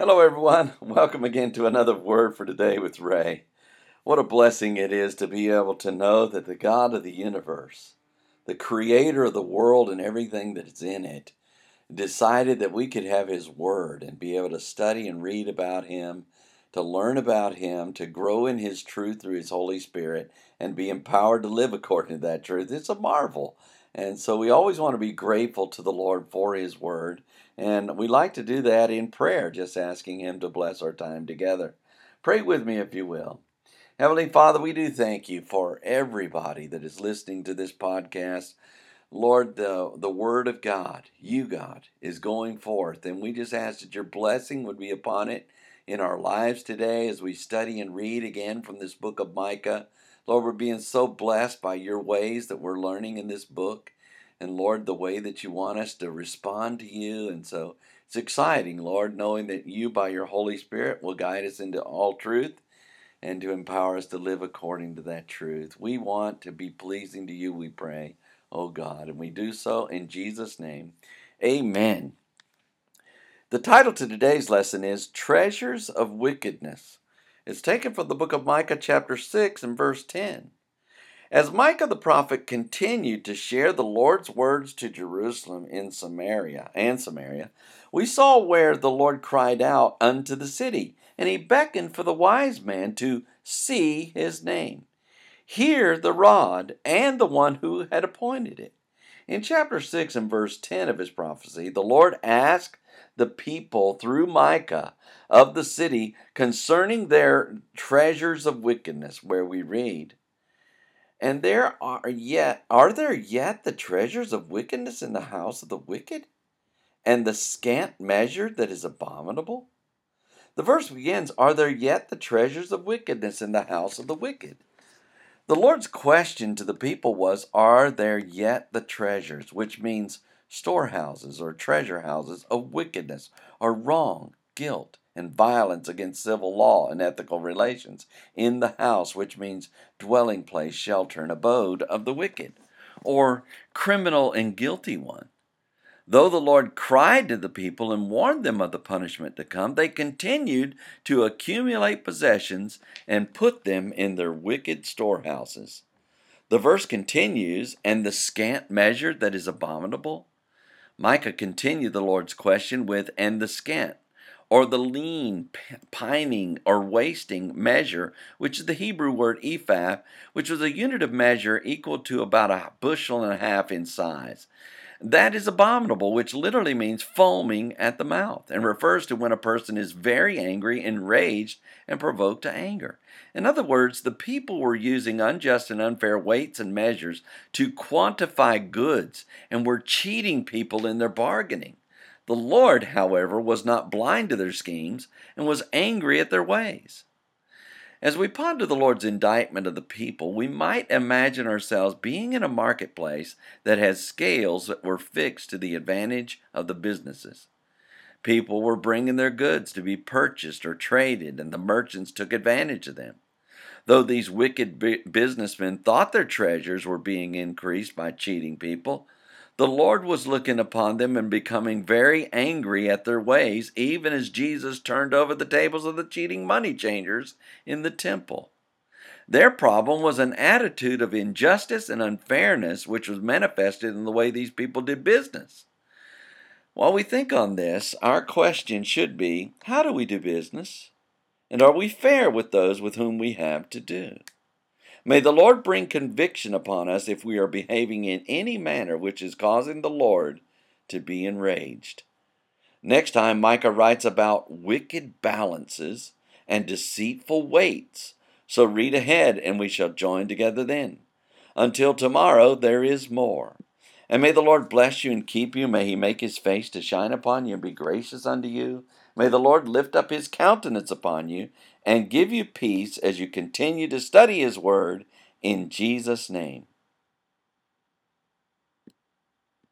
Hello, everyone. Welcome again to another word for today with Ray. What a blessing it is to be able to know that the God of the universe, the creator of the world and everything that is in it, decided that we could have His Word and be able to study and read about Him, to learn about Him, to grow in His truth through His Holy Spirit, and be empowered to live according to that truth. It's a marvel. And so we always want to be grateful to the Lord for His Word. And we like to do that in prayer, just asking Him to bless our time together. Pray with me if you will. Heavenly Father, we do thank you for everybody that is listening to this podcast. Lord, the, the Word of God, you, God, is going forth, and we just ask that your blessing would be upon it in our lives today as we study and read again from this book of Micah. Lord, we're being so blessed by your ways that we're learning in this book and Lord, the way that you want us to respond to you. And so it's exciting, Lord, knowing that you, by your Holy Spirit, will guide us into all truth and to empower us to live according to that truth. We want to be pleasing to you, we pray, oh God, and we do so in Jesus' name. Amen. The title to today's lesson is Treasures of Wickedness. It's taken from the book of Micah, chapter 6, and verse 10. As Micah the prophet continued to share the Lord's words to Jerusalem in Samaria and Samaria, we saw where the Lord cried out unto the city, and he beckoned for the wise man to see his name, hear the rod, and the one who had appointed it. In chapter 6 and verse 10 of his prophecy, the Lord asked the people through Micah of the city concerning their treasures of wickedness, where we read, and there are yet are there yet the treasures of wickedness in the house of the wicked, and the scant measure that is abominable? The verse begins, Are there yet the treasures of wickedness in the house of the wicked? The Lord's question to the people was, Are there yet the treasures, which means storehouses or treasure houses of wickedness or wrong, guilt, and violence against civil law and ethical relations in the house, which means dwelling place, shelter, and abode of the wicked, or criminal and guilty one. Though the Lord cried to the people and warned them of the punishment to come, they continued to accumulate possessions and put them in their wicked storehouses. The verse continues, and the scant measure that is abominable. Micah continued the Lord's question with, and the scant or the lean, pining, or wasting measure, which is the Hebrew word ephah, which was a unit of measure equal to about a bushel and a half in size. That is abominable, which literally means foaming at the mouth, and refers to when a person is very angry, enraged, and provoked to anger. In other words, the people were using unjust and unfair weights and measures to quantify goods and were cheating people in their bargaining. The Lord, however, was not blind to their schemes and was angry at their ways. As we ponder the Lord's indictment of the people, we might imagine ourselves being in a marketplace that has scales that were fixed to the advantage of the businesses. People were bringing their goods to be purchased or traded, and the merchants took advantage of them. Though these wicked businessmen thought their treasures were being increased by cheating people, the Lord was looking upon them and becoming very angry at their ways, even as Jesus turned over the tables of the cheating money changers in the temple. Their problem was an attitude of injustice and unfairness which was manifested in the way these people did business. While we think on this, our question should be how do we do business? And are we fair with those with whom we have to do? May the Lord bring conviction upon us if we are behaving in any manner which is causing the Lord to be enraged. Next time, Micah writes about wicked balances and deceitful weights. So read ahead, and we shall join together then. Until tomorrow, there is more. And may the Lord bless you and keep you. May he make his face to shine upon you and be gracious unto you. May the Lord lift up his countenance upon you and give you peace as you continue to study his word in Jesus' name.